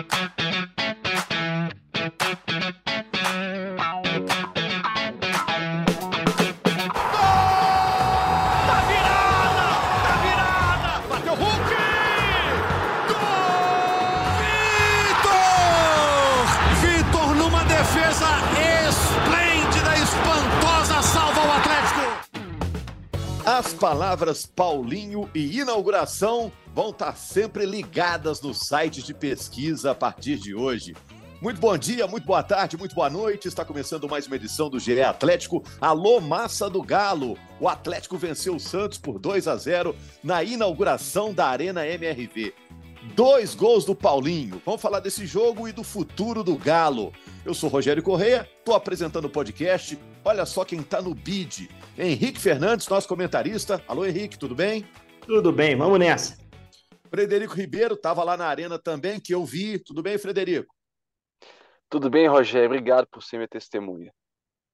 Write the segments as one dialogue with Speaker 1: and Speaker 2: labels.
Speaker 1: Thank you. Palavras Paulinho e inauguração vão estar sempre ligadas no site de pesquisa a partir de hoje. Muito bom dia, muito boa tarde, muito boa noite. Está começando mais uma edição do GE Atlético. Alô, massa do Galo. O Atlético venceu o Santos por 2 a 0 na inauguração da Arena MRV. Dois gols do Paulinho. Vamos falar desse jogo e do futuro do Galo. Eu sou Rogério Correia, estou apresentando o podcast. Olha só quem está no bid. Henrique Fernandes, nosso comentarista. Alô, Henrique, tudo bem?
Speaker 2: Tudo bem, vamos nessa.
Speaker 1: Frederico Ribeiro estava lá na arena também, que eu vi. Tudo bem, Frederico?
Speaker 3: Tudo bem, Rogério. Obrigado por ser minha testemunha.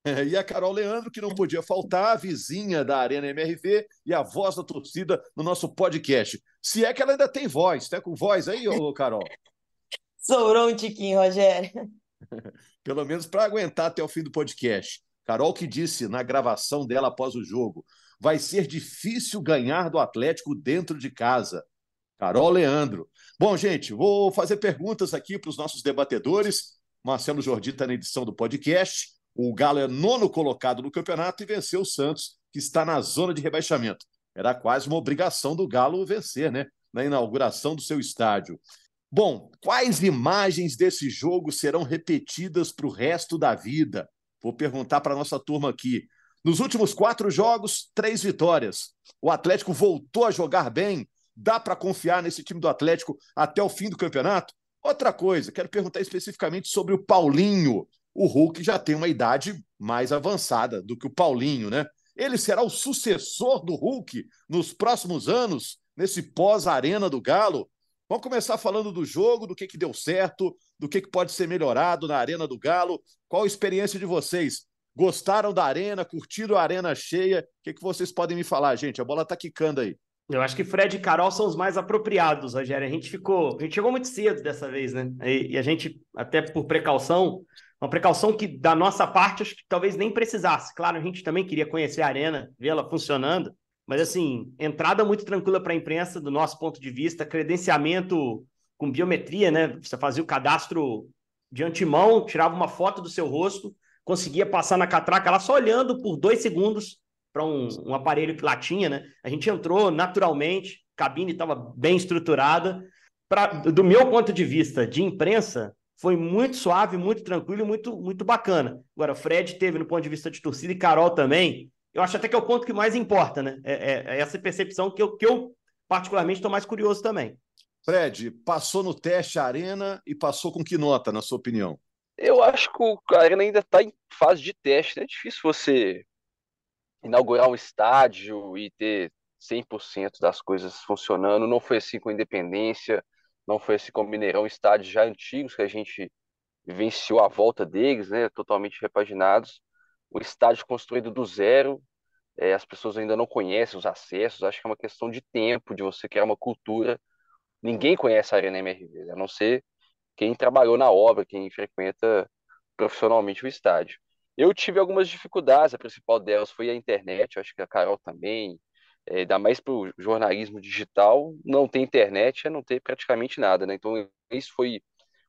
Speaker 1: e a Carol Leandro, que não podia faltar, a vizinha da Arena MRV e a voz da torcida no nosso podcast. Se é que ela ainda tem voz, tá com voz aí, ô Carol?
Speaker 4: Sobrou um tiquinho, Rogério.
Speaker 1: Pelo menos para aguentar até o fim do podcast. Carol que disse na gravação dela após o jogo: vai ser difícil ganhar do Atlético dentro de casa. Carol Leandro. Bom, gente, vou fazer perguntas aqui para os nossos debatedores. Marcelo Jordi está na edição do podcast. O Galo é nono colocado no campeonato e venceu o Santos, que está na zona de rebaixamento. Era quase uma obrigação do Galo vencer, né? Na inauguração do seu estádio. Bom, quais imagens desse jogo serão repetidas para o resto da vida? Vou perguntar para a nossa turma aqui. Nos últimos quatro jogos, três vitórias. O Atlético voltou a jogar bem. Dá para confiar nesse time do Atlético até o fim do campeonato? Outra coisa, quero perguntar especificamente sobre o Paulinho. O Hulk já tem uma idade mais avançada do que o Paulinho, né? Ele será o sucessor do Hulk nos próximos anos, nesse pós-arena do Galo? Vamos começar falando do jogo, do que, que deu certo, do que, que pode ser melhorado na Arena do Galo. Qual a experiência de vocês? Gostaram da arena? Curtiram a arena cheia? O que, que vocês podem me falar, gente? A bola está quicando aí.
Speaker 2: Eu acho que Fred e Carol são os mais apropriados, Rogério. A gente ficou. A gente chegou muito cedo dessa vez, né? E, e a gente, até por precaução, uma precaução que da nossa parte acho que talvez nem precisasse. Claro, a gente também queria conhecer a arena, vê-la funcionando. Mas, assim, entrada muito tranquila para a imprensa, do nosso ponto de vista, credenciamento com biometria, né? Você fazia o cadastro de antemão, tirava uma foto do seu rosto, conseguia passar na catraca lá só olhando por dois segundos para um, um, aparelho que lá tinha, né? A gente entrou naturalmente, cabine estava bem estruturada. Pra, do meu ponto de vista de imprensa, foi muito suave, muito tranquilo e muito, muito bacana. Agora, Fred teve no ponto de vista de torcida e Carol também, eu acho até que é o ponto que mais importa, né? É, é, é essa percepção que eu, que eu particularmente, estou mais curioso também.
Speaker 1: Fred, passou no teste a Arena e passou com que nota, na sua opinião?
Speaker 3: Eu acho que a Arena ainda está em fase de teste. Né? É difícil você inaugurar um estádio e ter 100% das coisas funcionando. Não foi assim com a Independência, não foi assim com o Mineirão, estádios já antigos que a gente venceu a volta deles, né? totalmente repaginados o estádio construído do zero, é, as pessoas ainda não conhecem os acessos, acho que é uma questão de tempo, de você criar uma cultura. Ninguém conhece a Arena MRV, a não ser quem trabalhou na obra, quem frequenta profissionalmente o estádio. Eu tive algumas dificuldades, a principal delas foi a internet, acho que a Carol também, é, ainda mais para o jornalismo digital, não ter internet é não ter praticamente nada, né? Então, isso foi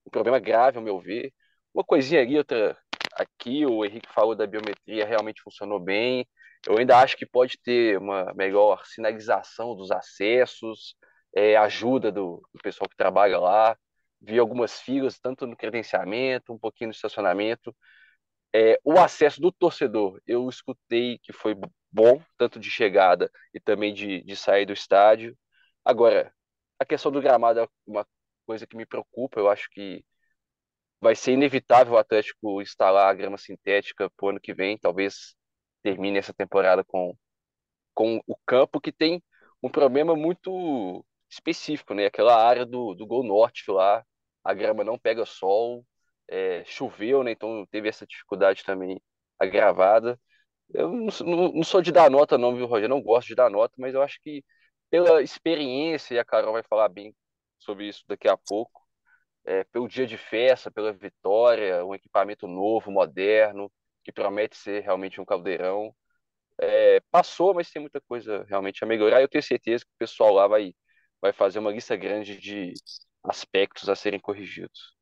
Speaker 3: um problema grave, ao meu ver. Uma coisinha ali, outra aqui, o Henrique falou da biometria, realmente funcionou bem. Eu ainda acho que pode ter uma melhor sinalização dos acessos, é, ajuda do, do, pessoal que trabalha lá. Vi algumas filas, tanto no credenciamento, um pouquinho no estacionamento. É, o acesso do torcedor, eu escutei que foi bom, tanto de chegada e também de, de sair do estádio. Agora, a questão do gramado é uma coisa que me preocupa. Eu acho que vai ser inevitável o Atlético instalar a grama sintética para o ano que vem. Talvez termine essa temporada com, com o campo que tem um problema muito específico, né? Aquela área do, do Gol Norte lá, a grama não pega sol, é, choveu, né? Então teve essa dificuldade também agravada. Eu não, não, não, sou de dar nota, não, viu, Roger? Não gosto de dar nota, mas eu acho que pela experiência, e a Carol vai falar bem sobre isso daqui a pouco, é, pelo dia de festa, pela vitória, um equipamento novo, moderno, que promete ser realmente um caldeirão. É, passou, mas tem muita coisa realmente a melhorar. Eu tenho certeza que o pessoal lá vai, vai fazer uma lista grande de aspectos a serem corrigidos.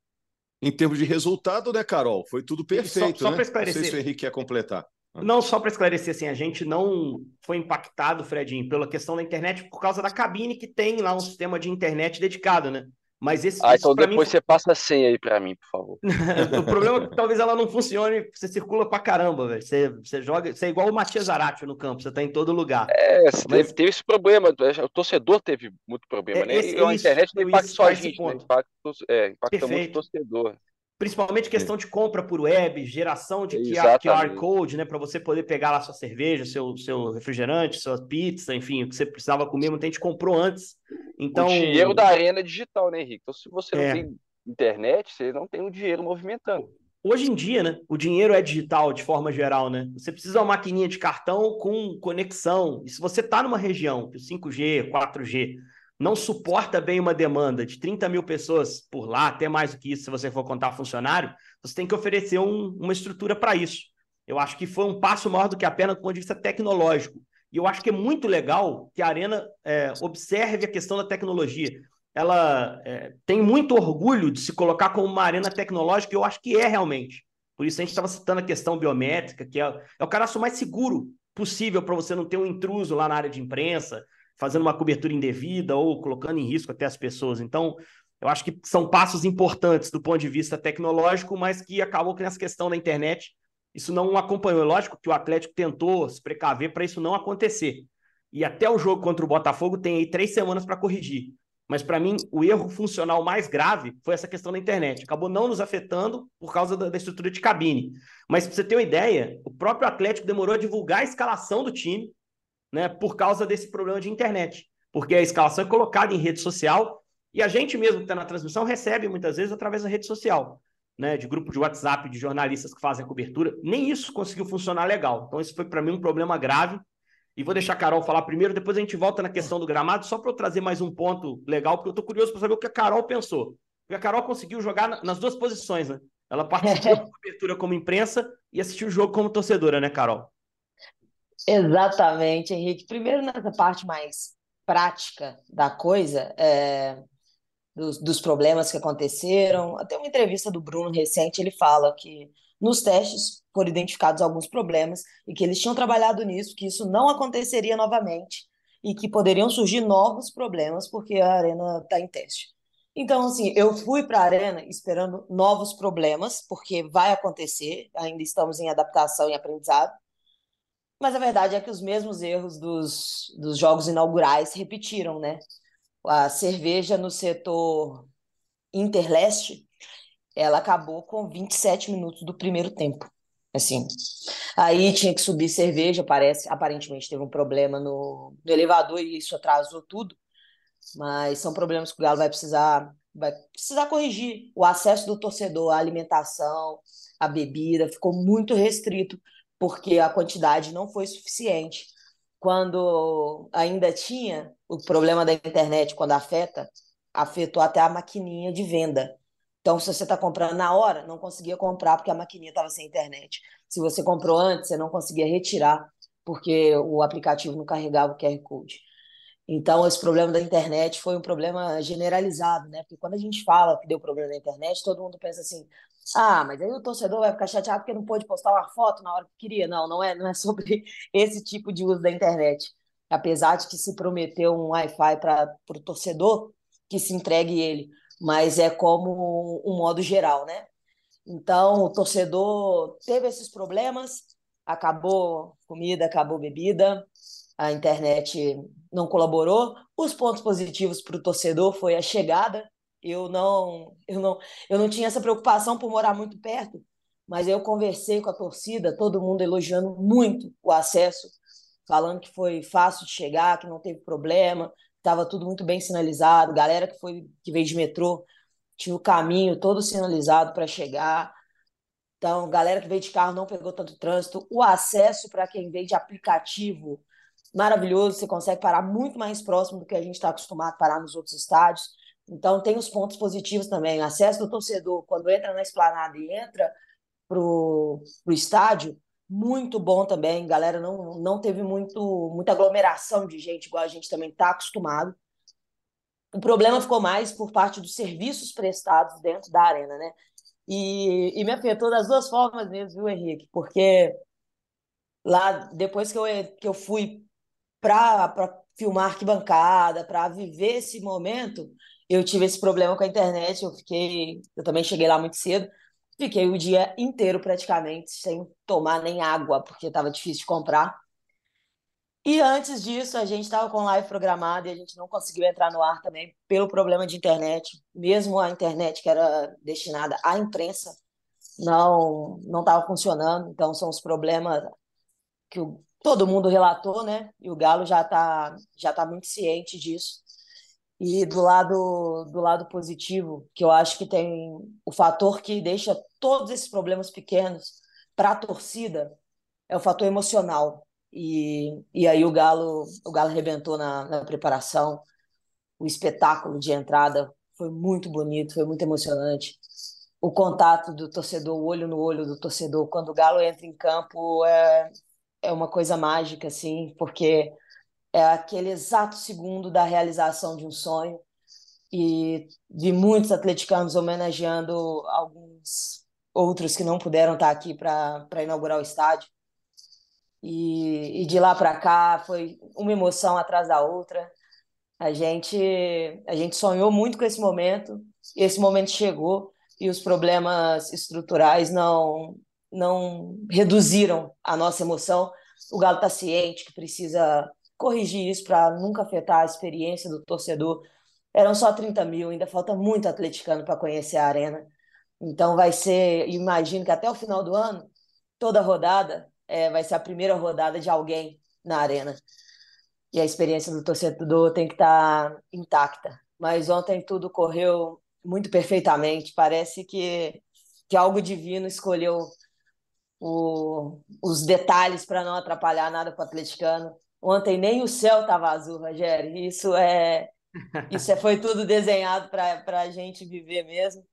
Speaker 1: Em termos de resultado, né, Carol? Foi tudo perfeito,
Speaker 2: só, só
Speaker 1: né?
Speaker 2: para esclarecer.
Speaker 1: Não sei se o Henrique quer completar.
Speaker 2: Não, só para esclarecer, assim, a gente não foi impactado, Fredinho, pela questão da internet por causa da cabine que tem lá um sistema de internet dedicado, né? Mas esse.
Speaker 3: Ah, então depois mim... você passa a senha aí para mim, por favor.
Speaker 2: o problema é que talvez ela não funcione, você circula pra caramba, velho. Você, você joga. Você é igual o Matias Zarate no campo, você tá em todo lugar.
Speaker 3: É, Mas... teve, teve, esse problema. O torcedor teve muito problema, é, né? Esse, e a internet não impacta só a gente, né? impacta, é, impacta muito o torcedor.
Speaker 2: Principalmente questão de compra por web, geração de QR, QR Code, né? Para você poder pegar lá sua cerveja, seu, seu refrigerante, sua pizza, enfim, o que você precisava comer, muita gente comprou antes. Então... O
Speaker 3: dinheiro da arena é digital, né, Henrique? Então, se você não é. tem internet, você não tem o dinheiro movimentando.
Speaker 2: Hoje em dia, né? O dinheiro é digital de forma geral, né? Você precisa de uma maquininha de cartão com conexão. E se você está numa região, 5G, 4G, não suporta bem uma demanda de 30 mil pessoas por lá, até mais do que isso, se você for contar funcionário, você tem que oferecer um, uma estrutura para isso. Eu acho que foi um passo maior do que apenas do ponto de vista tecnológico. E eu acho que é muito legal que a Arena é, observe a questão da tecnologia. Ela é, tem muito orgulho de se colocar como uma arena tecnológica, e eu acho que é realmente. Por isso a gente estava citando a questão biométrica, que é, é o cadastro mais seguro possível para você não ter um intruso lá na área de imprensa, fazendo uma cobertura indevida ou colocando em risco até as pessoas. Então, eu acho que são passos importantes do ponto de vista tecnológico, mas que acabou que nessa questão da internet isso não acompanhou. É lógico que o Atlético tentou se precaver para isso não acontecer. E até o jogo contra o Botafogo tem aí três semanas para corrigir. Mas para mim, o erro funcional mais grave foi essa questão da internet. Acabou não nos afetando por causa da, da estrutura de cabine. Mas para você ter uma ideia, o próprio Atlético demorou a divulgar a escalação do time né, por causa desse problema de internet. Porque a escalação é colocada em rede social e a gente mesmo que está na transmissão recebe muitas vezes através da rede social, né, de grupo de WhatsApp de jornalistas que fazem a cobertura. Nem isso conseguiu funcionar legal. Então, isso foi para mim um problema grave. E vou deixar a Carol falar primeiro, depois a gente volta na questão do gramado, só para eu trazer mais um ponto legal, porque eu estou curioso para saber o que a Carol pensou. Porque a Carol conseguiu jogar nas duas posições, né? Ela participou da cobertura como imprensa e assistiu o jogo como torcedora, né, Carol?
Speaker 4: Exatamente, Henrique. Primeiro, nessa parte mais prática da coisa, é, dos, dos, problemas que aconteceram. Até uma entrevista do Bruno recente, ele fala que nos testes foram identificados alguns problemas e que eles tinham trabalhado nisso, que isso não aconteceria novamente e que poderiam surgir novos problemas porque a arena está em teste. Então, assim, eu fui para a arena esperando novos problemas, porque vai acontecer, ainda estamos em adaptação e aprendizado. Mas a verdade é que os mesmos erros dos, dos jogos inaugurais se repetiram, né? A cerveja no setor Interleste, ela acabou com 27 minutos do primeiro tempo. Assim, aí tinha que subir cerveja, parece, aparentemente teve um problema no, no elevador e isso atrasou tudo. Mas são problemas que o Galo vai precisar vai precisar corrigir. O acesso do torcedor à alimentação, à bebida ficou muito restrito porque a quantidade não foi suficiente. Quando ainda tinha o problema da internet, quando afeta, afetou até a maquininha de venda. Então, se você está comprando na hora, não conseguia comprar porque a maquininha estava sem internet. Se você comprou antes, você não conseguia retirar porque o aplicativo não carregava o QR Code. Então, esse problema da internet foi um problema generalizado, né? Porque quando a gente fala que deu problema na internet, todo mundo pensa assim: ah, mas aí o torcedor vai ficar chateado porque não pôde postar uma foto na hora que queria. Não, não é, não é sobre esse tipo de uso da internet. Apesar de que se prometeu um Wi-Fi para o torcedor, que se entregue ele, mas é como um modo geral, né? Então, o torcedor teve esses problemas, acabou comida, acabou bebida, a internet não colaborou. Os pontos positivos para o torcedor foi a chegada. Eu não, eu não, eu não tinha essa preocupação por morar muito perto, mas eu conversei com a torcida, todo mundo elogiando muito o acesso, falando que foi fácil de chegar, que não teve problema, estava tudo muito bem sinalizado. Galera que foi que veio de metrô tinha o caminho todo sinalizado para chegar. Então, galera que veio de carro não pegou tanto trânsito. O acesso para quem veio de aplicativo maravilhoso, você consegue parar muito mais próximo do que a gente está acostumado a parar nos outros estádios. Então, tem os pontos positivos também. Acesso do torcedor, quando entra na esplanada e entra para o estádio, muito bom também. Galera, não, não teve muito, muita aglomeração de gente, igual a gente também está acostumado. O problema ficou mais por parte dos serviços prestados dentro da arena, né? E, e me afetou das duas formas mesmo, viu, Henrique? Porque lá, depois que eu, que eu fui para filmar arquibancada, para viver esse momento, eu tive esse problema com a internet. Eu fiquei, eu também cheguei lá muito cedo, fiquei o dia inteiro praticamente sem tomar nem água, porque estava difícil de comprar. E antes disso, a gente estava com live programada e a gente não conseguiu entrar no ar também pelo problema de internet. Mesmo a internet que era destinada à imprensa não não estava funcionando. Então, são os problemas que o, todo mundo relatou, né? E o Galo já está já tá muito ciente disso. E do lado do lado positivo, que eu acho que tem o fator que deixa todos esses problemas pequenos para a torcida, é o fator emocional e, e aí o Galo, o Galo arrebentou na, na preparação. O espetáculo de entrada foi muito bonito, foi muito emocionante. O contato do torcedor, o olho no olho do torcedor, quando o Galo entra em campo, é, é uma coisa mágica, assim, porque é aquele exato segundo da realização de um sonho. E vi muitos atleticanos homenageando alguns outros que não puderam estar aqui para inaugurar o estádio. E, e de lá para cá foi uma emoção atrás da outra. A gente, a gente sonhou muito com esse momento, e esse momento chegou, e os problemas estruturais não, não reduziram a nossa emoção. O Galo está ciente que precisa corrigir isso para nunca afetar a experiência do torcedor. Eram só 30 mil, ainda falta muito atleticano para conhecer a arena. Então vai ser, imagino que até o final do ano, toda rodada, é, vai ser a primeira rodada de alguém na arena. E a experiência do torcedor tem que estar tá intacta. Mas ontem tudo correu muito perfeitamente. Parece que, que algo divino escolheu o, os detalhes para não atrapalhar nada com o atleticano. Ontem nem o céu estava azul, Rogério. Isso é isso é, foi tudo desenhado para a gente viver mesmo.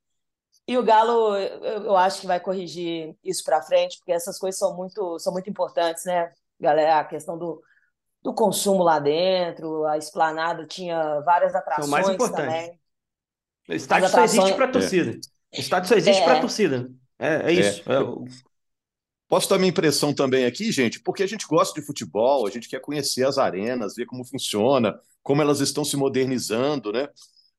Speaker 4: E o Galo, eu, eu acho que vai corrigir isso para frente, porque essas coisas são muito, são muito importantes, né, galera? A questão do, do consumo lá dentro, a esplanada tinha várias atrações são mais importantes. também.
Speaker 2: O estádio só existe para a torcida. É. O estádio só existe é. para a torcida. É, é isso. É.
Speaker 1: Posso dar minha impressão também aqui, gente, porque a gente gosta de futebol, a gente quer conhecer as arenas, ver como funciona, como elas estão se modernizando, né?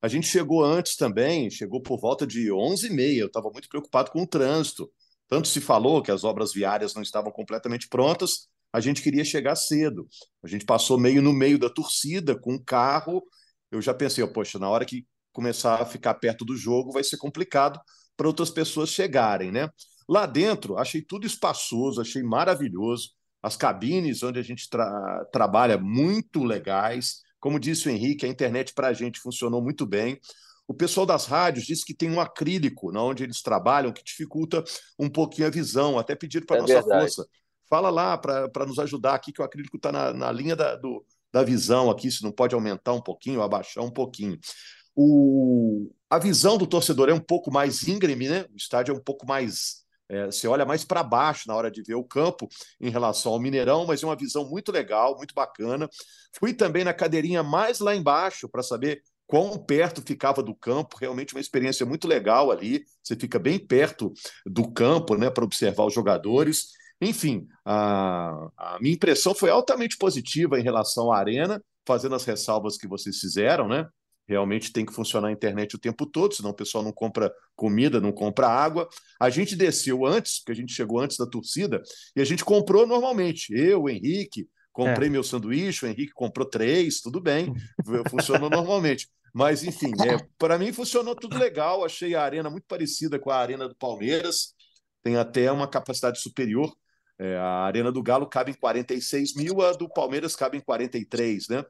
Speaker 1: A gente chegou antes também, chegou por volta de 11h30. Eu estava muito preocupado com o trânsito. Tanto se falou que as obras viárias não estavam completamente prontas, a gente queria chegar cedo. A gente passou meio no meio da torcida com um carro. Eu já pensei, poxa, na hora que começar a ficar perto do jogo vai ser complicado para outras pessoas chegarem, né? Lá dentro, achei tudo espaçoso, achei maravilhoso. As cabines onde a gente tra trabalha muito legais. Como disse o Henrique, a internet para a gente funcionou muito bem. O pessoal das rádios disse que tem um acrílico na onde eles trabalham que dificulta um pouquinho a visão. Até pediram para é nossa verdade. força. Fala lá para nos ajudar aqui, que o acrílico está na, na linha da, do, da visão aqui, se não pode aumentar um pouquinho, abaixar um pouquinho. O, a visão do torcedor é um pouco mais íngreme, né? O estádio é um pouco mais é, você olha mais para baixo na hora de ver o campo em relação ao Mineirão, mas é uma visão muito legal, muito bacana. Fui também na cadeirinha mais lá embaixo para saber quão perto ficava do campo, realmente uma experiência muito legal ali. Você fica bem perto do campo, né, para observar os jogadores. Enfim, a, a minha impressão foi altamente positiva em relação à arena, fazendo as ressalvas que vocês fizeram, né? Realmente tem que funcionar a internet o tempo todo, senão o pessoal não compra comida, não compra água. A gente desceu antes, porque a gente chegou antes da torcida, e a gente comprou normalmente. Eu, Henrique, comprei é. meu sanduíche, o Henrique comprou três, tudo bem, funcionou normalmente. Mas, enfim, é, para mim funcionou tudo legal. Achei a arena muito parecida com a arena do Palmeiras, tem até uma capacidade superior. É, a arena do Galo cabe em 46 mil, a do Palmeiras cabe em 43, né?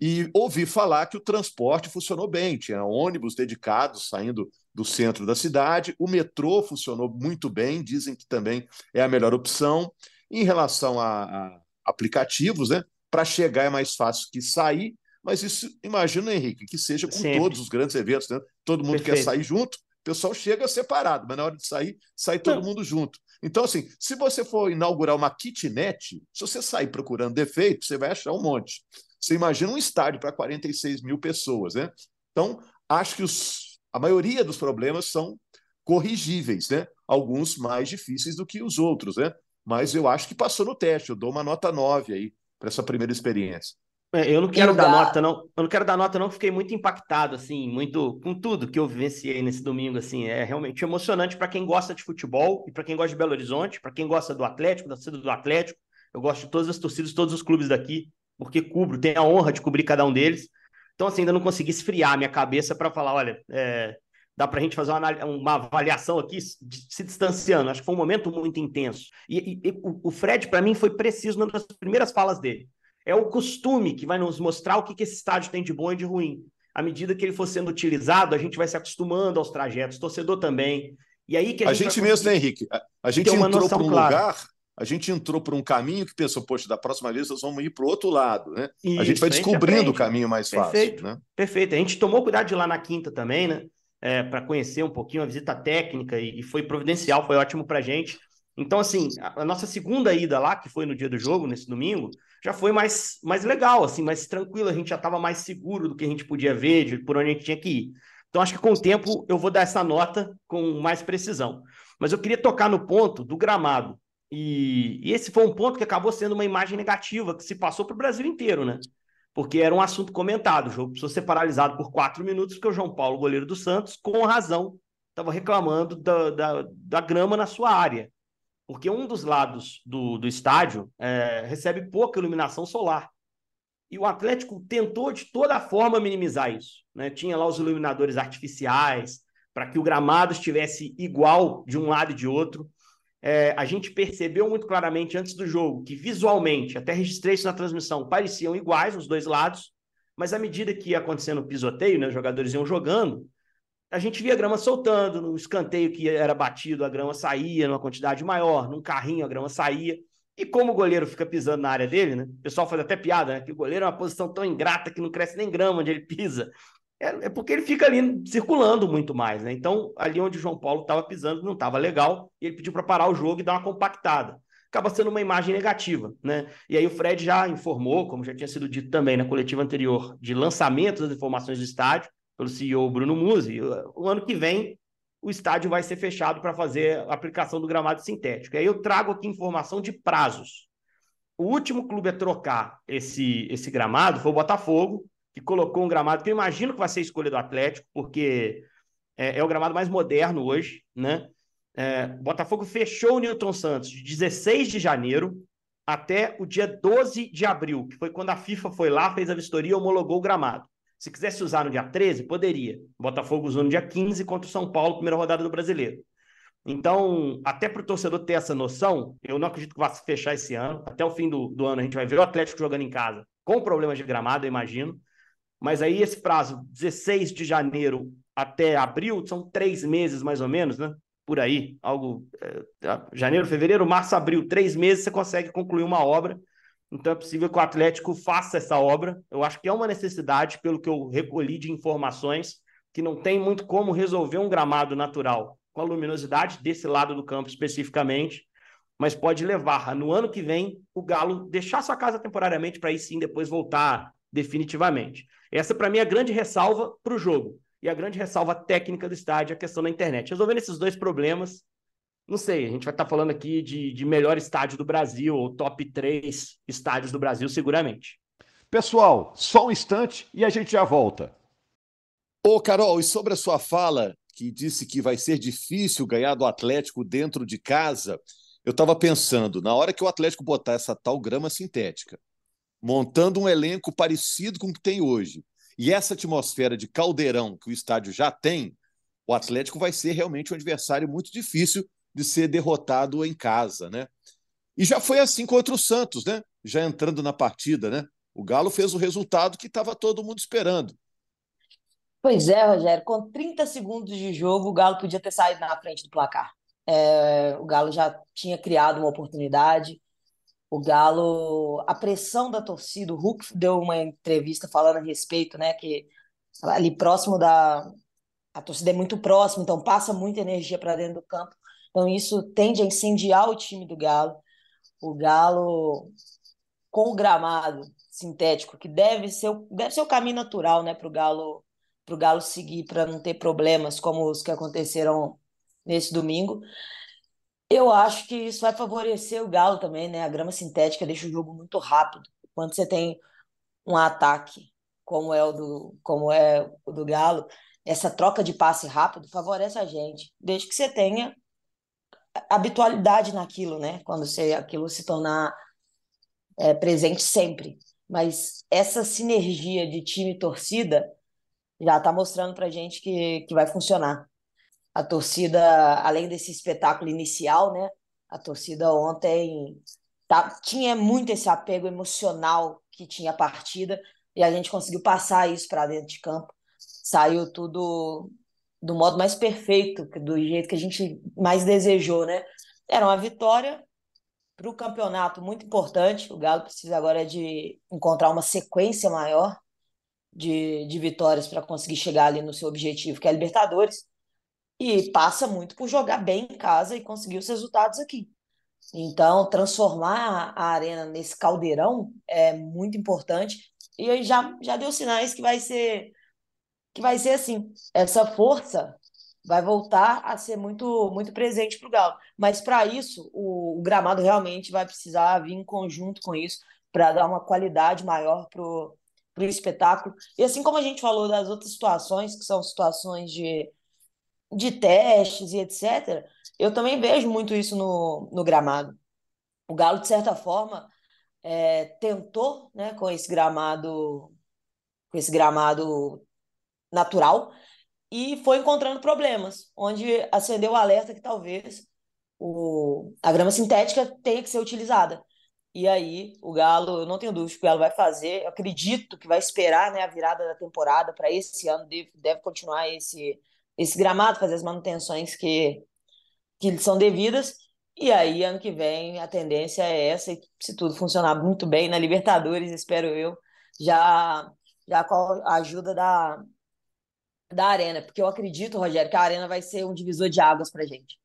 Speaker 1: E ouvi falar que o transporte funcionou bem, tinha ônibus dedicados saindo do centro da cidade, o metrô funcionou muito bem, dizem que também é a melhor opção. Em relação a, a aplicativos, né, para chegar é mais fácil que sair, Mas isso, imagina, Henrique, que seja com
Speaker 2: Sempre.
Speaker 1: todos os grandes eventos, né? Todo mundo
Speaker 2: Perfeito.
Speaker 1: quer sair junto, o pessoal chega separado, mas na hora de sair, sai todo
Speaker 2: Não.
Speaker 1: mundo junto. Então, assim, se você for inaugurar uma kitnet, se você sair procurando defeito, você vai achar um monte. Você imagina um estádio para 46 mil pessoas, né? Então, acho que os, a maioria dos problemas são corrigíveis, né? Alguns mais difíceis do que os outros, né? Mas eu acho que passou no teste. Eu dou uma nota 9 aí para essa primeira experiência.
Speaker 2: É, Eu não quero dar
Speaker 4: Ga-
Speaker 2: nota, não. Eu não quero dar nota, não. Fiquei muito impactado, assim, muito com tudo que eu vivenciei nesse domingo, assim. É realmente emocionante para quem gosta de futebol e para quem gosta de Belo Horizonte, para quem gosta do Atlético, da torcida do Atlético. Eu gosto de todas as torcidas, de todos os clubes daqui, porque cubro, tenho a honra de cobrir cada um deles. Então, assim, ainda não consegui esfriar a minha cabeça para falar, olha, é, dá para a gente fazer uma, uma avaliação aqui se distanciando. Acho que foi um momento muito intenso. E, e- e o, Fred, para mim, foi preciso numa das primeiras falas dele. É o costume que vai nos mostrar o que, que esse estádio tem de bom e de ruim. À medida que ele for sendo utilizado, a gente vai se acostumando aos trajetos, torcedor também. E aí que a,
Speaker 1: A
Speaker 2: gente,
Speaker 1: gente mesmo, né, Henrique? A, a gente entrou para um
Speaker 2: clara.
Speaker 1: lugar, a gente entrou por um caminho que pensou, poxa, da próxima vez nós vamos ir para o outro lado, né? a gente
Speaker 2: Isso,
Speaker 1: vai descobrindo o
Speaker 2: aprende.
Speaker 1: caminho mais fácil,
Speaker 2: Perfeito.
Speaker 1: né?
Speaker 2: Perfeito. A gente tomou cuidado de ir lá na quinta também, né? para conhecer um pouquinho a visita técnica e, e foi providencial, foi ótimo para gente. Então, assim, a, a nossa segunda ida lá, que foi no dia do jogo, nesse domingo, já foi mais, mais legal, assim, mais tranquilo. A gente já estava mais seguro do que a gente podia ver, de por onde a gente tinha que ir. Então, acho que com o tempo eu vou dar essa nota com mais precisão. Mas eu queria tocar no ponto do gramado. E, e esse foi um ponto que acabou sendo uma imagem negativa que se passou para o Brasil inteiro, né? porque era um assunto comentado. O jogo precisou ser paralisado por quatro minutos, porque o João Paulo, goleiro do Santos, com razão, estava reclamando da, da, da, grama na sua área. Porque um dos lados do, do estádio é, recebe pouca iluminação solar. E o Atlético tentou de toda forma minimizar isso. Né? Tinha lá os iluminadores artificiais, para que o gramado estivesse igual de um lado e de outro. É, a gente percebeu muito claramente antes do jogo que visualmente, até registrei isso na transmissão, pareciam iguais os dois lados, mas à medida que ia acontecendo o pisoteio, né, os jogadores iam jogando, a gente via a grama soltando, no escanteio que era batido, a grama saía numa quantidade maior, num carrinho a grama saía. E como o goleiro fica pisando na área dele, né? O pessoal faz até piada, né? Que o goleiro é uma posição tão ingrata que não cresce nem grama onde ele pisa. É, é porque ele fica ali circulando muito mais, né? Então, ali onde o João Paulo estava pisando não estava legal, e ele pediu para parar o jogo e dar uma compactada. Acaba sendo uma imagem negativa, né? E aí o Fred já informou, como já tinha sido dito também na coletiva anterior, de lançamento das informações do estádio, pelo CEO Bruno Musi. O ano que vem, o estádio vai ser fechado para fazer a aplicação do gramado sintético. E aí eu trago aqui informação de prazos. O último clube a trocar esse, esse gramado foi o Botafogo, que colocou um gramado que eu imagino que vai ser a escolha do Atlético, porque é, é o gramado mais moderno hoje, né? É, Botafogo fechou o Newton Santos de 16 de janeiro até o dia 12 de abril, que foi quando a FIFA foi lá, fez a vistoria e homologou o gramado. Se quisesse usar no dia 13, poderia. Botafogo usou no dia 15 contra o São Paulo, primeira rodada do Brasileiro. Então, até para o torcedor ter essa noção, eu não acredito que vá se fechar esse ano. Até o fim do, do ano a gente vai ver o Atlético jogando em casa, com problemas de gramado, eu imagino. Mas aí esse prazo, 16 de janeiro até abril, são três meses mais ou menos, né? Por aí, algo. É, janeiro, fevereiro, março, abril, três meses você consegue concluir uma obra. Então é possível que o Atlético faça essa obra. Eu acho que é uma necessidade, pelo que eu recolhi de informações, que não tem muito como resolver um gramado natural com a luminosidade desse lado do campo especificamente, mas pode levar no ano que vem o Galo deixar sua casa temporariamente para aí sim depois voltar definitivamente. Essa, para mim, é a grande ressalva para o jogo. E a grande ressalva técnica do estádio é a questão da internet. Resolvendo esses dois problemas, não sei, a gente vai estar falando aqui de, de melhor estádio do Brasil, ou top 3 estádios do Brasil, seguramente.
Speaker 5: Pessoal, só um instante e a gente já volta.
Speaker 1: Ô, Carol, e sobre a sua fala, que disse que vai ser difícil ganhar do Atlético dentro de casa, eu estava pensando, na hora que o Atlético botar essa tal grama sintética, montando um elenco parecido com o que tem hoje, e essa atmosfera de caldeirão que o estádio já tem, o Atlético vai ser realmente um adversário muito difícil de ser derrotado em casa, né? E já foi assim contra o Santos, né? Já entrando na partida, né? O Galo fez o resultado que estava todo mundo esperando.
Speaker 4: Pois é, Rogério, com 30 segundos de jogo, o Galo podia ter saído na frente do placar. É, o Galo já tinha criado uma oportunidade, O Galo, a pressão da torcida, o Hulk deu uma entrevista falando a respeito, né, que ali próximo da a torcida é muito próxima, então passa muita energia para dentro do campo. Então isso tende a incendiar o time do Galo. O Galo com o gramado sintético, que deve ser deve ser o caminho natural, né, para o Galo para o Galo seguir para não ter problemas como os que aconteceram nesse domingo. Eu acho que isso vai favorecer o Galo também, né? A grama sintética deixa o jogo muito rápido. Quando você tem um ataque como é o do, como é o do Galo, essa troca de passe rápido favorece a gente, desde que você tenha habitualidade naquilo, né? Quando você, aquilo se tornar é, presente sempre. Mas essa sinergia de time e torcida já está mostrando para gente que, que vai funcionar. A torcida, além desse espetáculo inicial, né? A torcida ontem tá, tinha muito esse apego emocional que tinha a partida e a gente conseguiu passar isso para dentro de campo. Saiu tudo do modo mais perfeito, do jeito que a gente mais desejou, né? Era uma vitória para o campeonato muito importante. O Galo precisa agora de encontrar uma sequência maior de, de vitórias para conseguir chegar ali no seu objetivo, que é a Libertadores. E passa muito por jogar bem em casa e conseguir os resultados aqui. Então, transformar a arena nesse caldeirão é muito importante. E já, já deu sinais que vai ser que vai ser assim. Essa força vai voltar a ser muito muito presente para o Galo. Mas para isso, o, o, gramado realmente vai precisar vir em conjunto com isso para dar uma qualidade maior para o espetáculo. E assim como a gente falou das outras situações, que são situações de, de testes e etc., eu também vejo muito isso no, no gramado. O Galo, de certa forma, é, tentou, né, com esse gramado, com esse gramado natural, e foi encontrando problemas, onde acendeu o alerta que talvez o, a grama sintética tenha que ser utilizada. E aí, o Galo, eu não tenho dúvida que o Galo vai fazer, eu acredito que vai esperar né, a virada da temporada para esse ano, deve, deve continuar esse, esse gramado, fazer as manutenções que, que são devidas. E aí, ano que vem, a tendência é essa, e se tudo funcionar muito bem na Libertadores, espero eu, já, já com a ajuda da, da Arena, porque eu acredito, Rogério, que a Arena vai ser um divisor de águas para gente.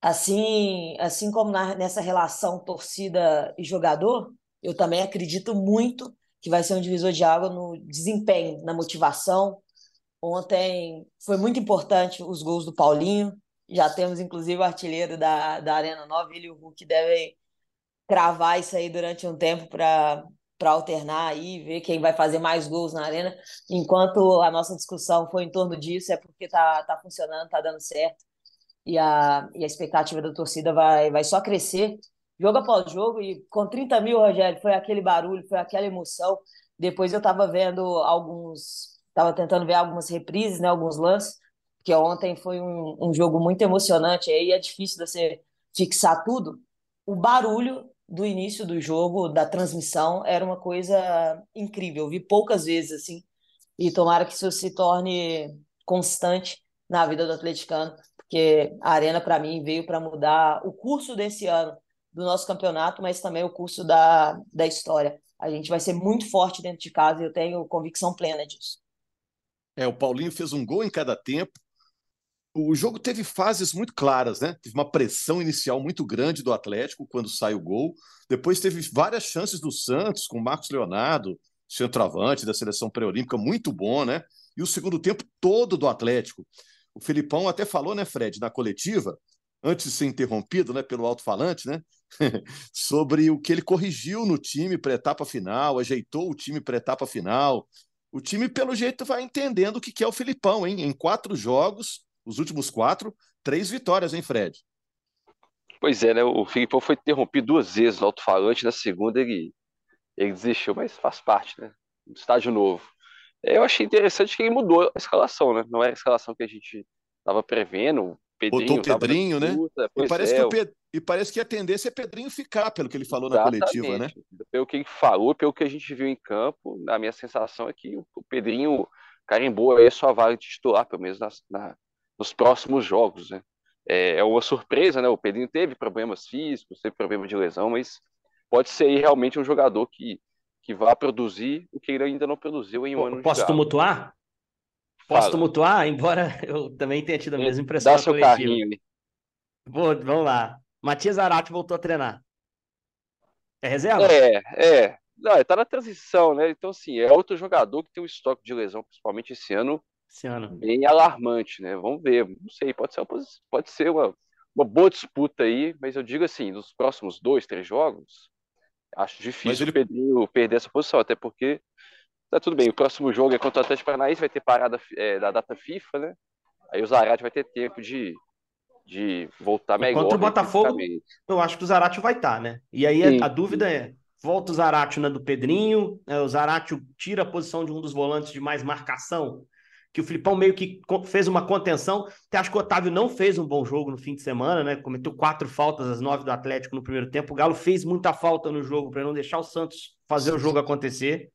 Speaker 4: Assim, assim como na, nessa relação torcida e jogador, eu também acredito muito que vai ser um divisor de água no desempenho, na motivação. Ontem foi muito importante os gols do Paulinho. Já temos, inclusive, o artilheiro da, da Arena 9, ele e o Hulk devem cravar isso aí durante um tempo para para alternar aí, ver quem vai fazer mais gols na arena. Enquanto a nossa discussão foi em torno disso, é porque tá, tá funcionando, tá dando certo. E a, e a expectativa da torcida vai, vai só crescer, jogo após jogo. E com 30 mil, Rogério, foi aquele barulho, foi aquela emoção. Depois eu estava vendo alguns, estava tentando ver algumas reprises, né, alguns lances, porque ontem foi um, um jogo muito emocionante. Aí é difícil você fixar tudo. O barulho do início do jogo, da transmissão, era uma coisa incrível. Eu vi poucas vezes assim. E tomara que isso se torne constante na vida do atleticano, porque a Arena, para mim, veio para mudar o curso desse ano do nosso campeonato, mas também o curso da, da história. A gente vai ser muito forte dentro de casa e eu tenho convicção plena disso.
Speaker 1: É, o Paulinho fez um gol em cada tempo, o jogo teve fases muito claras, né? Teve uma pressão inicial muito grande do Atlético quando sai o gol. Depois teve várias chances do Santos com Marcos Leonardo, centroavante da seleção pré-olímpica, muito bom, né? E o segundo tempo todo do Atlético. O Felipão até falou, né, Fred, na coletiva, antes de ser interrompido, né, pelo alto-falante, né? sobre o que ele corrigiu no time para etapa final, ajeitou o time para etapa final. O time, pelo jeito, vai entendendo o que é o Felipão, hein? Em quatro jogos, os últimos quatro, três vitórias, hein, Fred?
Speaker 3: Pois é, né? O Filipão foi interrompido duas vezes no alto-falante, na segunda ele, ele desistiu, mas faz parte, né? Estágio novo. Eu achei interessante que ele mudou a escalação, né? Não é a escalação que a gente estava prevendo.
Speaker 1: Pedrinho Botou o Pedrinho, né? E parece, é, que e parece que a tendência é Pedrinho ficar, pelo que ele falou Exatamente. na coletiva, né?
Speaker 3: Pelo que ele falou, pelo que a gente viu em campo, a minha sensação é que o Pedrinho carimbou aí sua vaga de titular, pelo menos na, na, nos próximos jogos, né? É, é uma surpresa, né? O Pedrinho teve problemas físicos, teve problema de lesão, mas pode ser aí realmente um jogador que, que vá produzir o que ele ainda não produziu em um ano
Speaker 2: Posso
Speaker 3: de
Speaker 2: tumultuar? Posso tumultuar? Embora eu também tenha tido a mesma impressão
Speaker 3: Dá seu
Speaker 2: coletiva.
Speaker 3: carrinho aí.
Speaker 2: Vou, vamos lá. Matias Zarate voltou a treinar. É reserva?
Speaker 3: É, é. Não, ele tá na transição, né? Então, assim, é outro jogador que tem um estoque de lesão, principalmente esse ano,
Speaker 2: Esse ano.
Speaker 3: bem alarmante, né? Vamos ver. Não sei, pode ser, uma, pode ser uma, uma boa disputa aí, mas eu digo assim, nos próximos dois, três jogos, acho difícil
Speaker 1: ele-
Speaker 3: o Pedrinho perder essa posição, até porque tá tudo bem. O próximo jogo é contra o Atlético Paranaense, vai ter parada é, da data FIFA, né? Aí o Zarate vai ter tempo de, de voltar melhor.
Speaker 2: Contra o
Speaker 3: né,
Speaker 2: Botafogo. Eu acho que o Zaratio vai estar, né? E aí
Speaker 3: Sim.
Speaker 2: a, a dúvida é: volta o Zaratio na do Pedrinho, é, o Zaratio tira a posição de um dos volantes de mais marcação, que o Filipão meio que fez uma contenção. Até acho que o Otávio não fez um bom jogo no fim de semana, né? Cometeu quatro faltas às nove do Atlético no primeiro tempo. O Galo fez muita falta no jogo para não deixar o Santos fazer o jogo acontecer.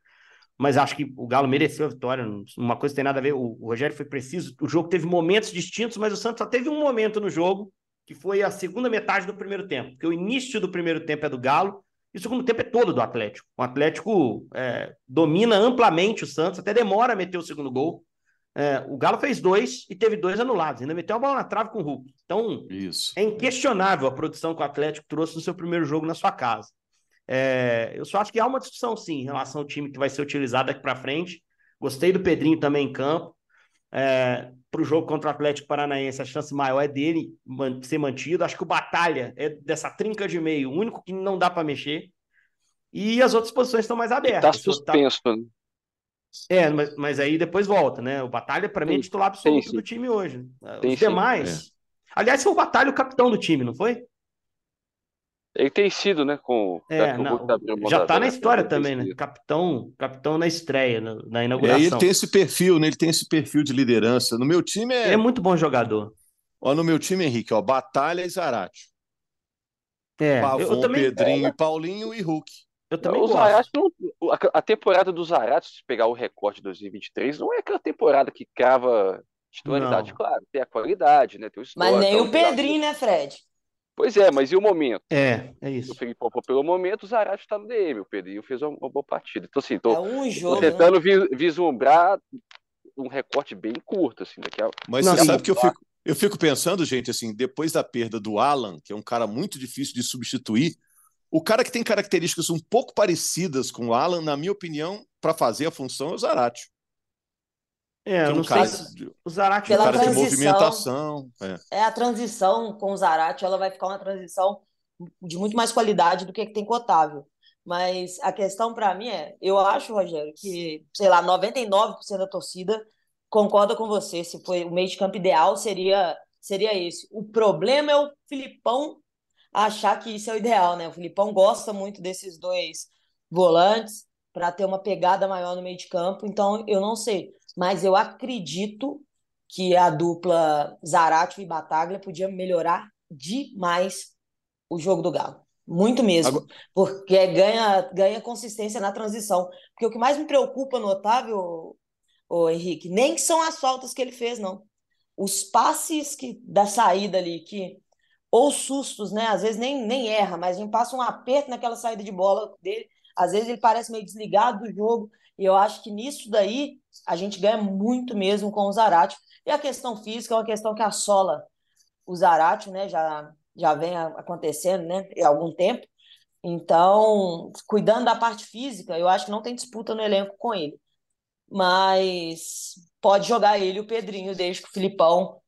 Speaker 2: Mas acho que o Galo mereceu a vitória. Uma coisa tem nada a ver. O, o Rogério foi preciso. O jogo teve momentos distintos, mas o Santos só teve um momento no jogo, que foi a segunda metade do primeiro tempo. Porque o início do primeiro tempo é do Galo e o segundo tempo é todo do Atlético. O Atlético é, domina amplamente o Santos, até demora a meter o segundo gol. É, o Galo fez dois e teve dois anulados. Ainda meteu a bola na trave com o Hulk. Então,
Speaker 1: Isso.
Speaker 2: é inquestionável a produção que o Atlético trouxe no seu primeiro jogo na sua casa. É, eu só acho que há uma discussão, sim, em relação ao time que vai ser utilizado daqui para frente. Gostei do Pedrinho também em campo. É, para o jogo contra o Atlético Paranaense, a chance maior é dele ser mantido. Acho que o Batalha é dessa trinca de meio, o único que não dá para mexer. E as outras posições estão mais
Speaker 3: Tá
Speaker 2: abertas. Se o Otá-
Speaker 3: suspenso, né?
Speaker 2: É, mas, mas aí depois volta, né? O Batalha, para mim, é titular absoluto
Speaker 3: sim, sim.
Speaker 2: do time hoje. Os
Speaker 3: sim.
Speaker 2: demais. Aliás, foi o Batalha o capitão do time, não foi?
Speaker 3: Ele tem sido, né? Com
Speaker 2: É,
Speaker 3: o
Speaker 2: não, já tá
Speaker 3: da-
Speaker 2: na história
Speaker 3: da-
Speaker 2: também, né? Capitão, capitão na estreia, na, na
Speaker 1: É, e
Speaker 2: inauguração.
Speaker 1: ele tem esse perfil, né? Ele tem esse perfil de liderança. No meu time
Speaker 2: Ele
Speaker 1: é,
Speaker 2: é muito bom jogador.
Speaker 1: ó, no meu time, Henrique, ó, Batalha e Zarate.
Speaker 2: É,
Speaker 1: Pavon,
Speaker 2: eu também,
Speaker 1: Pedrinho e Paulinho e Hulk.
Speaker 2: eu também
Speaker 3: o
Speaker 2: gosto.
Speaker 3: Zarate não- a, temporada do Zarate, se pegar o recorte de 2023, não é aquela temporada que crava titularidade.
Speaker 2: Não.
Speaker 3: Claro, tem a qualidade, né? Tem o
Speaker 4: Mas
Speaker 3: histórico,
Speaker 4: nem
Speaker 3: é
Speaker 4: o Pedrinho, né, Fred?
Speaker 3: Pois é, mas e o momento?
Speaker 2: É, é
Speaker 3: O
Speaker 2: isso.
Speaker 3: Felipe Pop, pelo momento, o Zarate está no DM. O Pedrinho fez uma, uma boa partida. Então, assim, tô,
Speaker 4: É um
Speaker 3: tô
Speaker 4: jogo. né?
Speaker 3: tentando vi- vislumbrar um recorte bem curto, assim, daqui a...
Speaker 1: Mas
Speaker 2: Não,
Speaker 1: você sabe que eu fico, eu fico pensando, gente, assim, depois da perda do Alan, que é um cara muito difícil de substituir, o cara que tem características um pouco parecidas com o Alan, na minha opinião, para fazer a função é o Zarate.
Speaker 2: É, não
Speaker 1: cara,
Speaker 2: sei se
Speaker 1: de-
Speaker 2: o Zarate
Speaker 4: Pela
Speaker 1: cara de
Speaker 4: transição.
Speaker 1: movimentação. É.
Speaker 4: É a transição com o Zarate, ela vai ficar uma transição de muito mais qualidade do que que tem com o Otávio. Mas a questão para mim é, eu acho, Rogério, que, sei lá, 99% da torcida concorda com você, se foi o meio de campo ideal seria seria esse. O problema é o Filipão achar que isso é o ideal, né? O Filipão gosta muito desses dois volantes para ter uma pegada maior no meio de campo, então eu não sei, mas eu acredito que a dupla Zaratio e Bataglia podia melhorar demais o jogo do Galo. Muito mesmo.
Speaker 1: Agora-
Speaker 4: Porque ganha, ganha consistência na transição. Porque o que mais me preocupa no Otávio, o Henrique, nem são as faltas que ele fez, não. Os passes que, da saída ali, que ou sustos, né? Às vezes nem, nem erra, mas a gente passa um aperto naquela saída de bola dele. Às vezes ele parece meio desligado do jogo. E eu acho que nisso daí a gente ganha muito mesmo com o Zaratio. E a questão física é uma questão que assola o Zaratio, né? Já, já vem acontecendo, né? Há algum tempo. Então, cuidando da parte física, eu acho que não tem disputa no elenco com ele. Mas pode jogar ele o Pedrinho, desde que o Filipão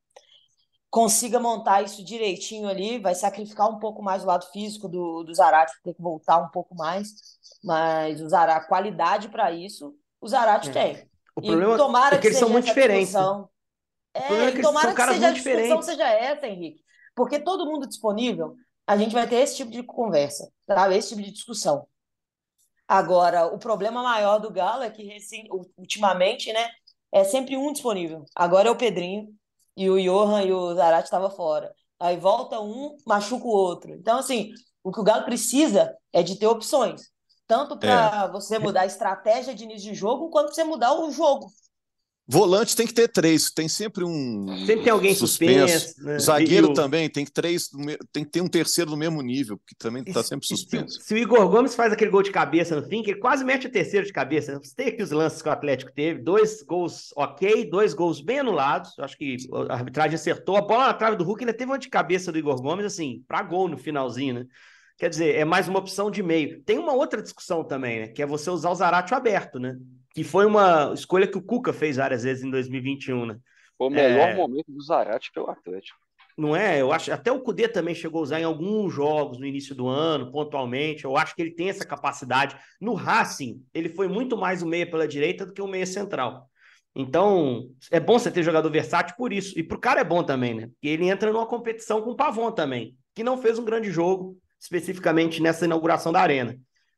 Speaker 4: consiga montar isso direitinho ali, vai sacrificar um pouco mais o lado físico do, do Zarate, ter que voltar um pouco mais, mas o Zarate, qualidade para isso, o Zarate
Speaker 2: É.
Speaker 4: tem.
Speaker 2: O
Speaker 4: E
Speaker 2: problema
Speaker 4: tomara
Speaker 2: é que eles são muito diferentes. né?
Speaker 4: discussão.
Speaker 2: problema é
Speaker 4: É,
Speaker 2: que eles
Speaker 4: tomara
Speaker 2: são
Speaker 4: que
Speaker 2: caras
Speaker 4: seja a discussão
Speaker 2: diferentes.
Speaker 4: seja essa, Henrique, porque todo mundo disponível, a gente vai ter esse tipo de conversa, sabe? Esse tipo de discussão. Agora, o problema maior do Galo é que recém- ultimamente, né, é sempre um disponível. Agora é o Pedrinho e o Johan e o Zarate estavam fora. Aí volta um, machuca o outro. Então, assim, o que o Galo precisa é de ter opções. Tanto para você mudar a estratégia de início de jogo, quanto para você mudar o jogo.
Speaker 1: Volante tem que ter três, tem sempre um.
Speaker 2: Sempre tem alguém suspenso. suspenso
Speaker 1: né? Zagueiro e, também, tem que três, tem que ter um terceiro no mesmo nível, que também está sempre suspenso.
Speaker 2: Se, se, o Igor Gomes faz aquele gol de cabeça no fim, que ele quase mete o terceiro de cabeça. Você tem aqui os lances que o Atlético teve: dois gols ok, dois gols bem anulados. Acho que a arbitragem acertou. A bola na trave do Hulk ainda teve uma de cabeça do Igor Gomes, assim, para gol no finalzinho, né? Quer dizer, é mais uma opção de meio. Tem uma outra discussão também, né? Que é você usar o Zaratio aberto, né? que foi uma escolha que o Cuca fez várias vezes em 2021, né?
Speaker 3: Foi o melhor é... momento do Zarate pelo Atlético.
Speaker 2: Não é? Eu acho até o Cudê também chegou a usar em alguns jogos no início do ano, pontualmente. Eu acho que ele tem essa capacidade. No Racing, ele foi muito mais o meia pela direita do que o meia central. Então, é bom você ter jogador versátil por isso. E pro cara é bom também, né? Porque ele entra numa competição com o Pavon também, que não fez um grande jogo, especificamente nessa inauguração da Arena.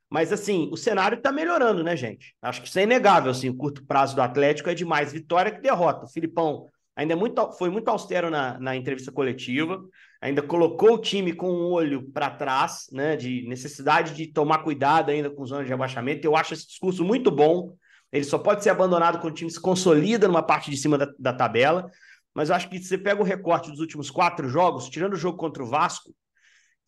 Speaker 2: Mas, assim, o cenário está melhorando, né, gente? Acho que isso é inegável, assim, o curto prazo do Atlético é de mais vitória que derrota. O Filipão ainda é muito, foi muito austero na, na entrevista coletiva, ainda colocou o time com um olho para trás, né, de necessidade de tomar cuidado ainda com zona de rebaixamento. Eu acho esse discurso muito bom. Ele só pode ser abandonado quando o time se consolida numa parte de cima da, da tabela. Mas eu acho que se você pega o recorte dos últimos quatro jogos, tirando o jogo contra o Vasco,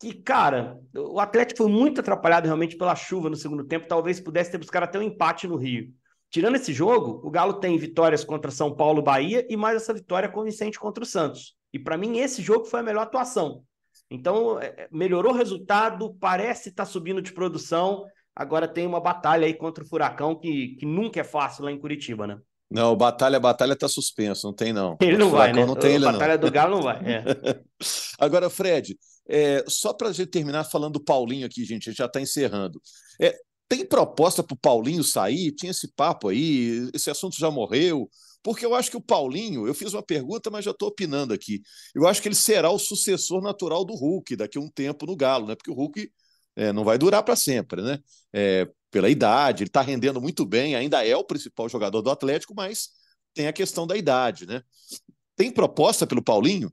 Speaker 2: que, cara, o Atlético foi muito atrapalhado realmente pela chuva no segundo tempo, talvez pudesse ter buscado até um empate no Rio. Tirando esse jogo, o Galo tem vitórias contra São Paulo, Bahia e mais essa vitória convincente contra o Santos. E para mim esse jogo foi a melhor atuação. Então, é, é, melhorou o resultado, parece estar tá subindo de produção. Agora tem uma batalha aí contra o Furacão que, que nunca é fácil lá em Curitiba, né?
Speaker 1: Não, batalha, batalha tá suspenso, não tem não.
Speaker 2: Ele não vai, né?
Speaker 1: Não tem, ele,
Speaker 2: batalha
Speaker 1: não.
Speaker 2: do Galo não vai. É.
Speaker 1: Agora, Fred, é, só para a gente terminar falando do Paulinho aqui, gente, a gente já está encerrando. É, tem proposta para o Paulinho sair? Tinha esse papo aí, esse assunto já morreu? Porque eu acho que o Paulinho, eu fiz uma pergunta, mas já estou opinando aqui. Eu acho que ele será o sucessor natural do Hulk daqui a um tempo no Galo, né? Porque o Hulk é, não vai durar para sempre, né? É, pela idade, ele está rendendo muito bem, ainda é o principal jogador do Atlético, mas tem a questão da idade, né? Tem proposta pelo Paulinho?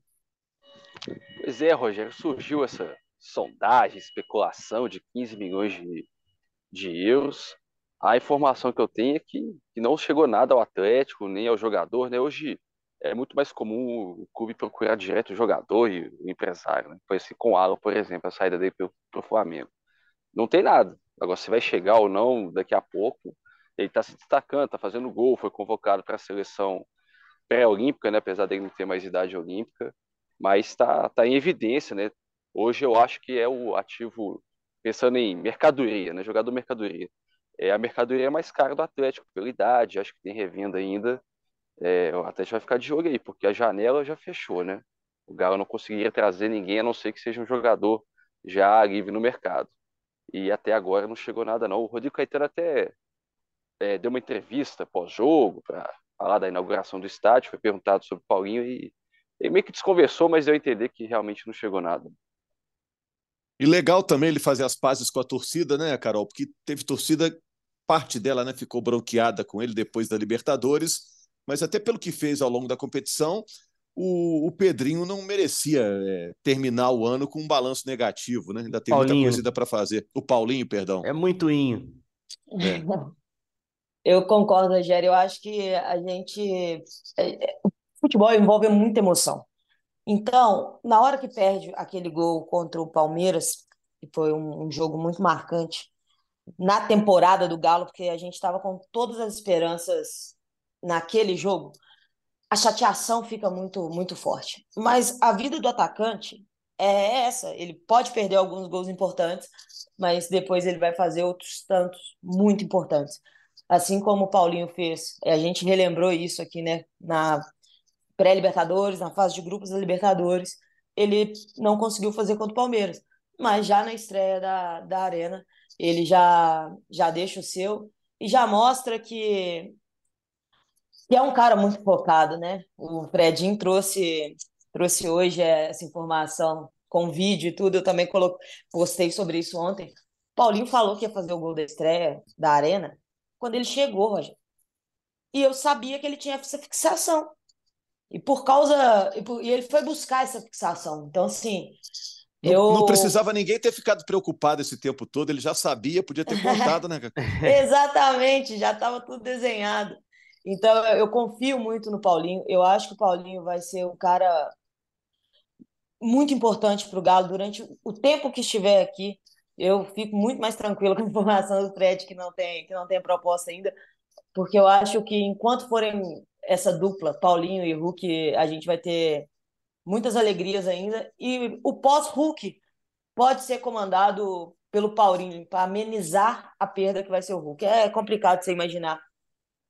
Speaker 3: Pois é, Rogério, surgiu essa sondagem, especulação de 15 milhões de, de euros. A informação que eu tenho é que, que não chegou nada ao Atlético, nem ao jogador, né? Hoje é muito mais comum o clube procurar direto o jogador e o empresário, né? Foi assim com o Alan, por exemplo, a saída dele para o Flamengo. Não tem nada. Agora, se vai chegar ou não daqui a pouco, ele está se destacando, está fazendo gol, foi convocado para a seleção pré-olímpica, né? apesar dele não ter mais idade olímpica mas está tá em evidência, né? Hoje eu acho que é o ativo, pensando em mercadoria, né? Jogador mercadoria. É a mercadoria mais cara do Atlético, pela idade, acho que tem revenda ainda. É, o Atlético vai ficar de olho aí, porque a janela já fechou, né? O Galo não conseguiria trazer ninguém, a não ser que seja um jogador já livre no mercado. E até agora não chegou nada, não. O Rodrigo Caetano até é, deu uma entrevista pós-jogo para falar da inauguração do estádio, foi perguntado sobre o Paulinho e ele meio que desconversou, mas eu entendi que realmente não chegou nada.
Speaker 1: E legal também ele fazer as pazes com a torcida, né, Carol? Porque teve torcida, parte dela né, ficou bronqueada com ele depois da Libertadores, mas até pelo que fez ao longo da competição, o, o Pedrinho não merecia é, terminar o ano com um balanço negativo, né? Ainda tem Paulinho. muita coisa para fazer. O Paulinho, perdão.
Speaker 2: É muito inho.
Speaker 4: É. Eu concordo, Rogério. Eu acho que a gente. Futebol envolve muita emoção. Então, na hora que perde aquele gol contra o Palmeiras, que foi um, um jogo muito marcante na temporada do Galo, porque a gente estava com todas as esperanças naquele jogo, a chateação fica muito, muito forte. Mas a vida do atacante é essa. Ele pode perder alguns gols importantes, mas depois ele vai fazer outros tantos muito importantes. Assim como o Paulinho fez. A gente relembrou isso aqui, né? Na pré-Libertadores, na fase de grupos da Libertadores, ele não conseguiu fazer contra o Palmeiras. Mas já na estreia da, da Arena, ele já, já deixa o seu e já mostra que, que é um cara muito focado, né? O Fredinho trouxe, trouxe hoje essa informação com vídeo e tudo, eu também coloquei, postei sobre isso ontem. Paulinho falou que ia fazer o gol da estreia da Arena quando ele chegou, Roger. E eu sabia que ele tinha essa fixação. E por causa. E, por, e ele foi buscar essa fixação. Então, assim. Eu...
Speaker 1: Não, precisava ninguém ter ficado preocupado esse tempo todo, ele já sabia, podia ter contado, né?
Speaker 4: Exatamente, já estava tudo desenhado. Então, eu confio muito no Paulinho. Eu acho que o Paulinho vai ser um cara muito importante para o Galo durante o tempo que estiver aqui. Eu fico muito mais tranquilo com a informação do Fred que não tem que não tem proposta ainda, porque eu acho que enquanto forem essa dupla, Paulinho e Hulk, a gente vai ter muitas alegrias ainda. E o pós-Hulk pode ser comandado pelo Paulinho para amenizar a perda que vai ser o Hulk. É complicado você imaginar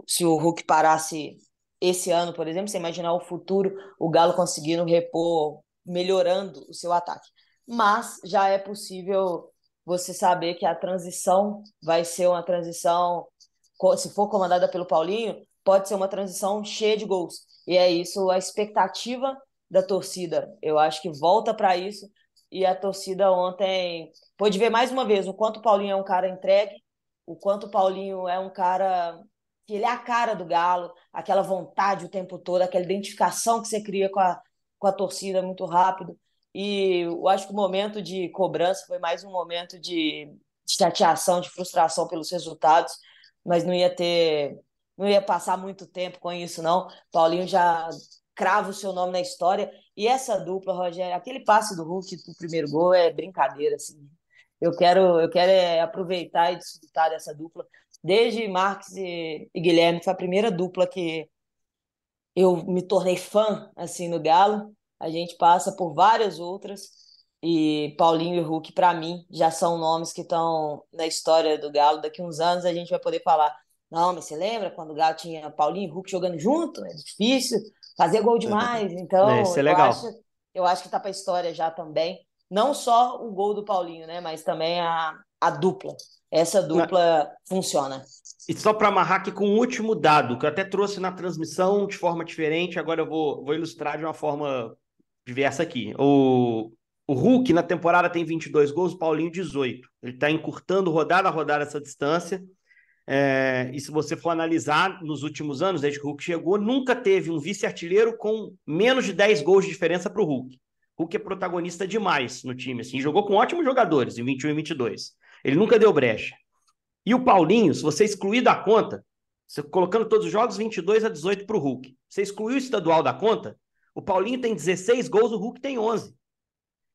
Speaker 4: se o Hulk parasse esse ano, por exemplo, você imaginar o futuro, o Galo conseguindo repor, melhorando o seu ataque. Mas já é possível você saber que a transição vai ser uma transição, se for comandada pelo Paulinho, pode ser uma transição cheia de gols. E é isso a expectativa da torcida. Eu acho que volta para isso. E a torcida ontem pôde ver mais uma vez o quanto o Paulinho é um cara entregue, o quanto o Paulinho é um cara que ele é a cara do Galo, aquela vontade o tempo todo, aquela identificação que você cria com a, com a torcida muito rápido. E eu acho que o momento de cobrança foi mais um momento de, de chateação, de frustração pelos resultados, mas não ia ter, não ia passar muito tempo com isso, não. Paulinho já crava o seu nome na história. E essa dupla, Rogério, aquele passe do Hulk do primeiro gol é brincadeira, assim. Eu quero, eu quero é, aproveitar e desfrutar dessa dupla. Desde Marques e, e Guilherme, foi a primeira dupla que eu me tornei fã, assim, no Galo. A gente passa por várias outras. E Paulinho e Hulk, para mim, já são nomes que estão na história do Galo. Daqui uns anos a gente vai poder falar. Não, mas você lembra quando o Galo tinha Paulinho e Hulk jogando junto? É difícil fazer gol demais. Então,
Speaker 2: é, é.
Speaker 4: Eu, acho, eu acho que está para a história já também. Não só o gol do Paulinho, né? Mas também a, a dupla. Essa dupla funciona.
Speaker 2: E só para amarrar aqui com um último dado, que eu até trouxe na transmissão de forma diferente, agora eu vou, vou ilustrar de uma forma diversa aqui. O, o Hulk na temporada tem 22 gols, o Paulinho 18. Ele está encurtando rodada a rodada essa distância. É, e se você for analisar nos últimos anos, desde que o Hulk chegou, nunca teve um vice-artilheiro com menos de 10 gols de diferença para o Hulk. Hulk é protagonista demais no time, assim, jogou com ótimos jogadores em 21 e 22. Ele nunca deu brecha. E o Paulinho, se você excluir da conta, colocando todos os jogos, 22 a 18 para o Hulk. Você excluiu o estadual da conta, o Paulinho tem 16 gols, o Hulk tem 11.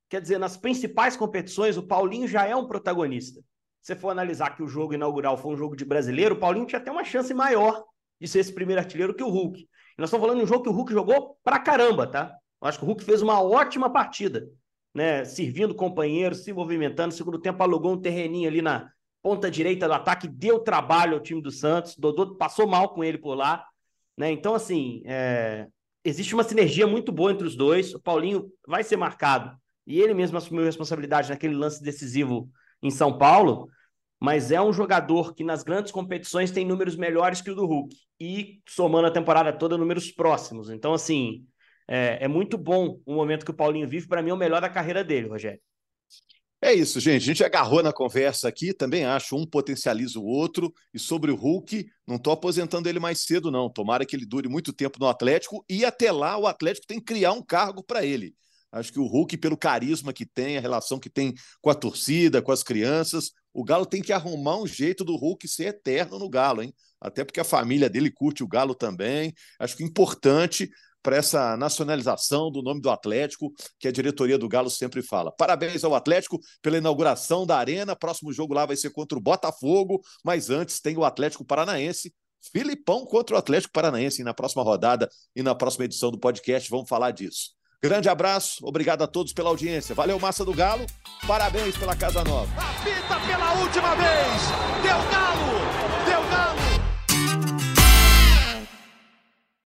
Speaker 2: Quer dizer, nas principais competições, o Paulinho já é um protagonista você for analisar que o jogo inaugural foi um jogo de brasileiro, o Paulinho tinha até uma chance maior de ser esse primeiro artilheiro que o Hulk. E nós estamos falando de um jogo que o Hulk jogou pra caramba, tá? Eu acho que o Hulk fez uma ótima partida, né? Servindo companheiros, se movimentando. No segundo tempo, alugou um terreninho ali na ponta direita do ataque, deu trabalho ao time do Santos. Dodô passou mal com ele por lá, né? Então, assim, é... existe uma sinergia muito boa entre os dois. O Paulinho vai ser marcado e ele mesmo assumiu responsabilidade naquele lance decisivo em São Paulo, mas é um jogador que nas grandes competições tem números melhores que o do Hulk e somando a temporada toda números próximos. Então, assim, é, é muito bom o momento que o Paulinho vive. Para mim, é o melhor da carreira dele, Rogério.
Speaker 1: É isso, gente. A gente agarrou na conversa aqui, também acho, um potencializa o outro. E sobre o Hulk, não estou aposentando ele mais cedo, não. Tomara que ele dure muito tempo no Atlético e até lá o Atlético tem que criar um cargo para ele. Acho que o Hulk, pelo carisma que tem, a relação que tem com a torcida, com as crianças, o Galo tem que arrumar um jeito do Hulk ser eterno no Galo, hein? Até porque a família dele curte o Galo também. Acho que importante para essa nacionalização do nome do Atlético, que a diretoria do Galo sempre fala. Parabéns ao Atlético pela inauguração da Arena. Próximo jogo lá vai ser contra o Botafogo, mas antes tem o Atlético Paranaense. Filipão contra o Atlético Paranaense na próxima rodada e na próxima edição do podcast. Vamos falar disso. Grande abraço, obrigado a todos pela audiência. Valeu, Massa do Galo. Parabéns pela Casa Nova.
Speaker 5: Apita pela última vez. Deu Galo.